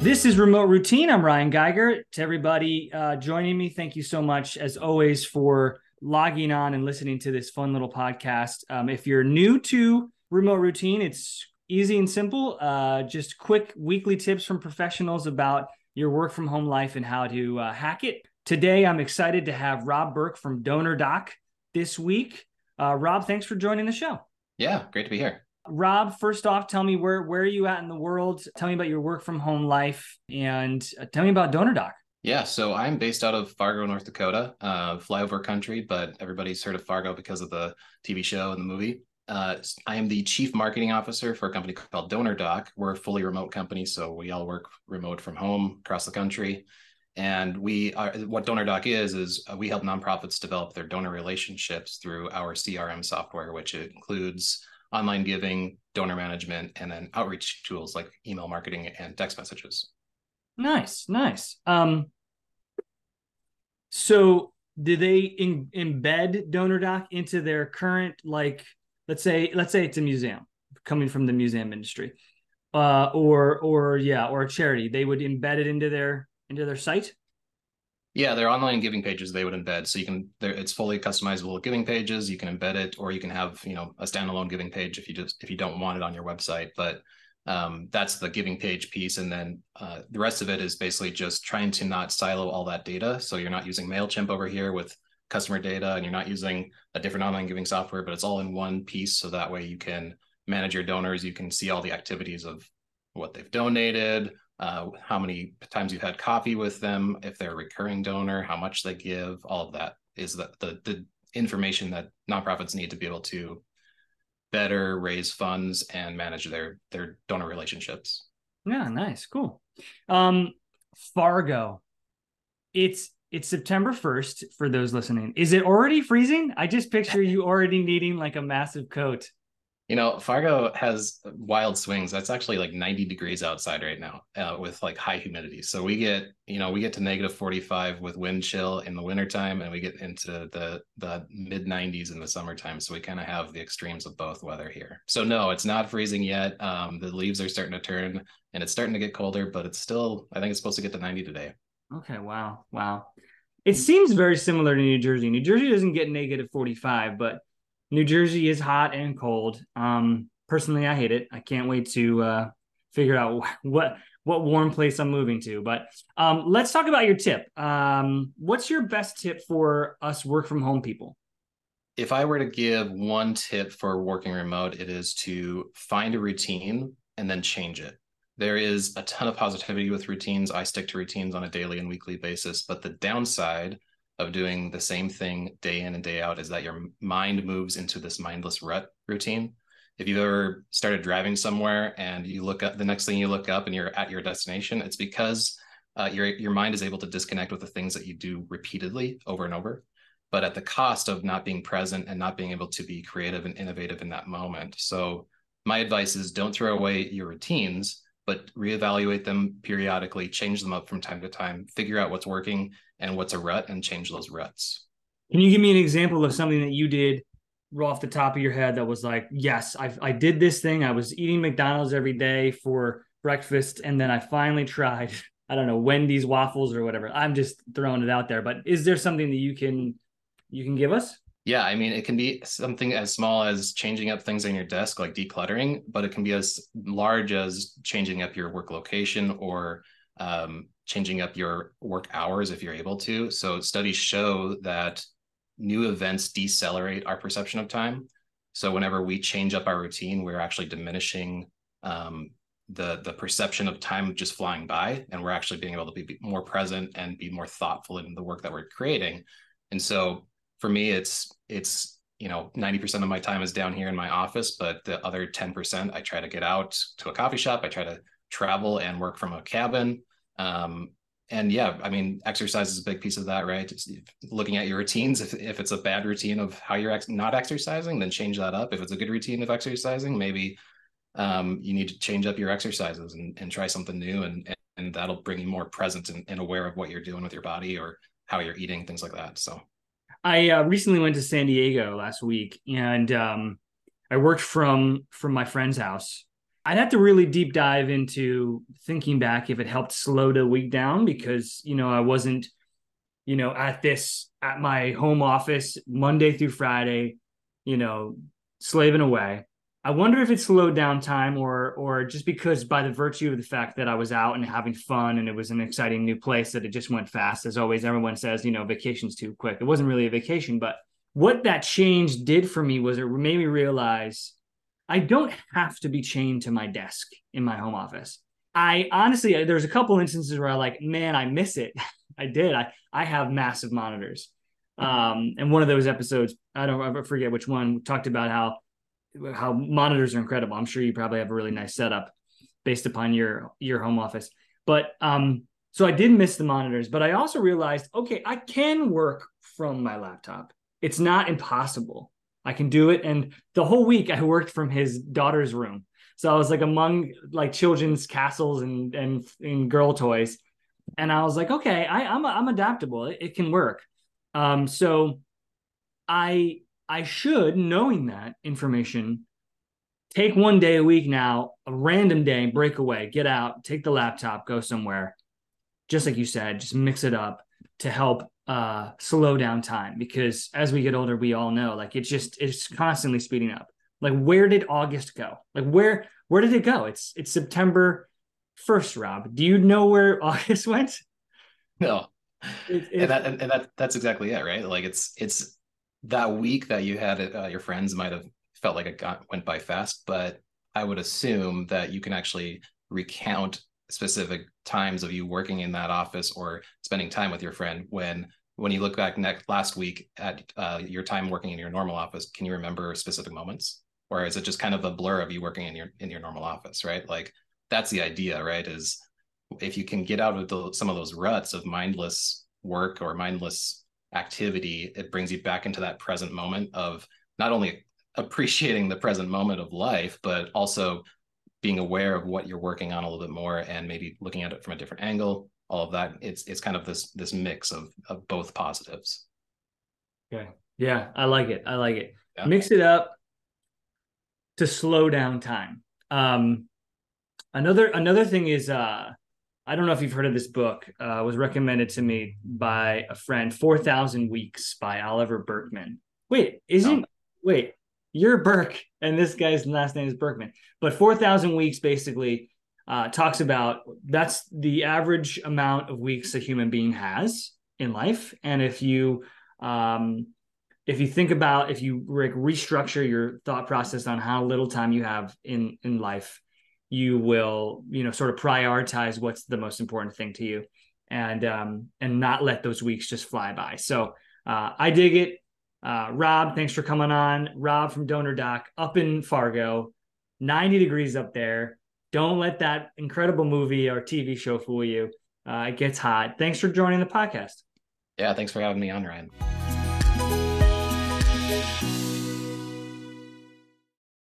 This is Remote Routine. I'm Ryan Geiger. To everybody uh, joining me, thank you so much, as always, for logging on and listening to this fun little podcast. Um, if you're new to Remote Routine, it's easy and simple. Uh, just quick weekly tips from professionals about your work from home life and how to uh, hack it. Today, I'm excited to have Rob Burke from DonorDock this week. Uh, Rob, thanks for joining the show. Yeah, great to be here. Rob, first off, tell me where where are you at in the world? Tell me about your work from home life, and uh, tell me about DonorDock. Yeah, so I'm based out of Fargo, North Dakota, uh, flyover country, but everybody's heard of Fargo because of the TV show and the movie. Uh, I am the chief marketing officer for a company called DonorDock. We're a fully remote company, so we all work remote from home across the country. And we are what DonorDock is is uh, we help nonprofits develop their donor relationships through our CRM software, which includes online giving, donor management, and then outreach tools like email marketing and text messages. Nice, nice. Um, so do they in, embed DonorDock into their current like let's say let's say it's a museum coming from the museum industry uh or or yeah or a charity they would embed it into their into their site yeah, they're online giving pages they would embed. So you can it's fully customizable giving pages. You can embed it, or you can have, you know, a standalone giving page if you just if you don't want it on your website. But um, that's the giving page piece. And then uh, the rest of it is basically just trying to not silo all that data. So you're not using MailChimp over here with customer data and you're not using a different online giving software, but it's all in one piece. So that way you can manage your donors. You can see all the activities of what they've donated, uh, how many times you've had coffee with them, if they're a recurring donor, how much they give, all of that is the, the, the information that nonprofits need to be able to better raise funds and manage their their donor relationships. Yeah, nice, cool. Um, Fargo, it's it's September first for those listening. Is it already freezing? I just picture you already needing like a massive coat. You know, Fargo has wild swings. That's actually like 90 degrees outside right now uh, with like high humidity. So we get, you know, we get to negative 45 with wind chill in the wintertime and we get into the the mid 90s in the summertime. So we kind of have the extremes of both weather here. So no, it's not freezing yet. Um, the leaves are starting to turn and it's starting to get colder, but it's still, I think it's supposed to get to 90 today. Okay. Wow. Wow. It seems very similar to New Jersey. New Jersey doesn't get negative 45, but New Jersey is hot and cold. Um, personally, I hate it. I can't wait to uh, figure out what what warm place I'm moving to. But um, let's talk about your tip. Um, what's your best tip for us work from home people? If I were to give one tip for working remote, it is to find a routine and then change it. There is a ton of positivity with routines. I stick to routines on a daily and weekly basis, but the downside of doing the same thing day in and day out is that your mind moves into this mindless rut routine. If you've ever started driving somewhere and you look up, the next thing you look up and you're at your destination, it's because uh, your your mind is able to disconnect with the things that you do repeatedly over and over, but at the cost of not being present and not being able to be creative and innovative in that moment. So my advice is don't throw away your routines, but reevaluate them periodically, change them up from time to time, figure out what's working and what's a rut and change those ruts. Can you give me an example of something that you did off the top of your head that was like, yes, I, I did this thing. I was eating McDonald's every day for breakfast. And then I finally tried, I don't know, Wendy's waffles or whatever. I'm just throwing it out there, but is there something that you can, you can give us? Yeah, I mean, it can be something as small as changing up things on your desk, like decluttering, but it can be as large as changing up your work location or um, changing up your work hours if you're able to. So studies show that new events decelerate our perception of time. So whenever we change up our routine, we're actually diminishing um, the the perception of time just flying by, and we're actually being able to be more present and be more thoughtful in the work that we're creating. And so for me, it's it's you know 90% of my time is down here in my office, but the other 10% I try to get out to a coffee shop. I try to travel and work from a cabin. Um, and yeah, I mean, exercise is a big piece of that, right? It's looking at your routines. If, if it's a bad routine of how you're ex- not exercising, then change that up. If it's a good routine of exercising, maybe um, you need to change up your exercises and, and try something new. And, and that'll bring you more present and, and aware of what you're doing with your body or how you're eating, things like that. So I uh, recently went to San Diego last week and um, I worked from from my friend's house I'd have to really deep dive into thinking back if it helped slow the week down because, you know, I wasn't, you know, at this, at my home office Monday through Friday, you know, slaving away. I wonder if it slowed down time or or just because by the virtue of the fact that I was out and having fun and it was an exciting new place that it just went fast. As always, everyone says, you know, vacation's too quick. It wasn't really a vacation, but what that change did for me was it made me realize I don't have to be chained to my desk in my home office. I honestly, there's a couple instances where I like, man, I miss it. I did. I I have massive monitors. Um, and one of those episodes, I don't forget which one, talked about how how monitors are incredible. I'm sure you probably have a really nice setup based upon your your home office. But um, so I did miss the monitors, but I also realized, okay, I can work from my laptop. It's not impossible. I can do it. And the whole week I worked from his daughter's room. So I was like among like children's castles and and, and girl toys. And I was like, okay, I, I'm I'm adaptable. It, it can work. Um, so I I should, knowing that information, take one day a week now, a random day, break away, get out, take the laptop, go somewhere. Just like you said, just mix it up to help uh, slow down time because as we get older, we all know like it's just it's constantly speeding up. Like where did August go? Like where where did it go? It's it's September first, Rob. Do you know where August went? No. It, it, and that and that that's exactly it, right? Like it's it's that week that you had it, uh, your friends might have felt like it got went by fast, but I would assume that you can actually recount specific times of you working in that office or spending time with your friend when when you look back next last week at uh, your time working in your normal office can you remember specific moments or is it just kind of a blur of you working in your in your normal office right like that's the idea right is if you can get out of the, some of those ruts of mindless work or mindless activity, it brings you back into that present moment of not only appreciating the present moment of life, but also being aware of what you're working on a little bit more and maybe looking at it from a different angle. All of that. It's it's kind of this this mix of of both positives. Okay. Yeah, I like it. I like it. Yeah. Mix it up to slow down time. Um another another thing is uh I don't know if you've heard of this book. Uh, was recommended to me by a friend. Four Thousand Weeks by Oliver Burkeman Wait, isn't oh. wait? You're Burke, and this guy's last name is Burkeman. But Four Thousand Weeks basically uh, talks about that's the average amount of weeks a human being has in life, and if you um, if you think about if you re- restructure your thought process on how little time you have in in life you will you know sort of prioritize what's the most important thing to you and um and not let those weeks just fly by. So uh i dig it. Uh rob thanks for coming on. Rob from DonorDock up in fargo 90 degrees up there don't let that incredible movie or tv show fool you. Uh it gets hot. Thanks for joining the podcast. Yeah thanks for having me on ryan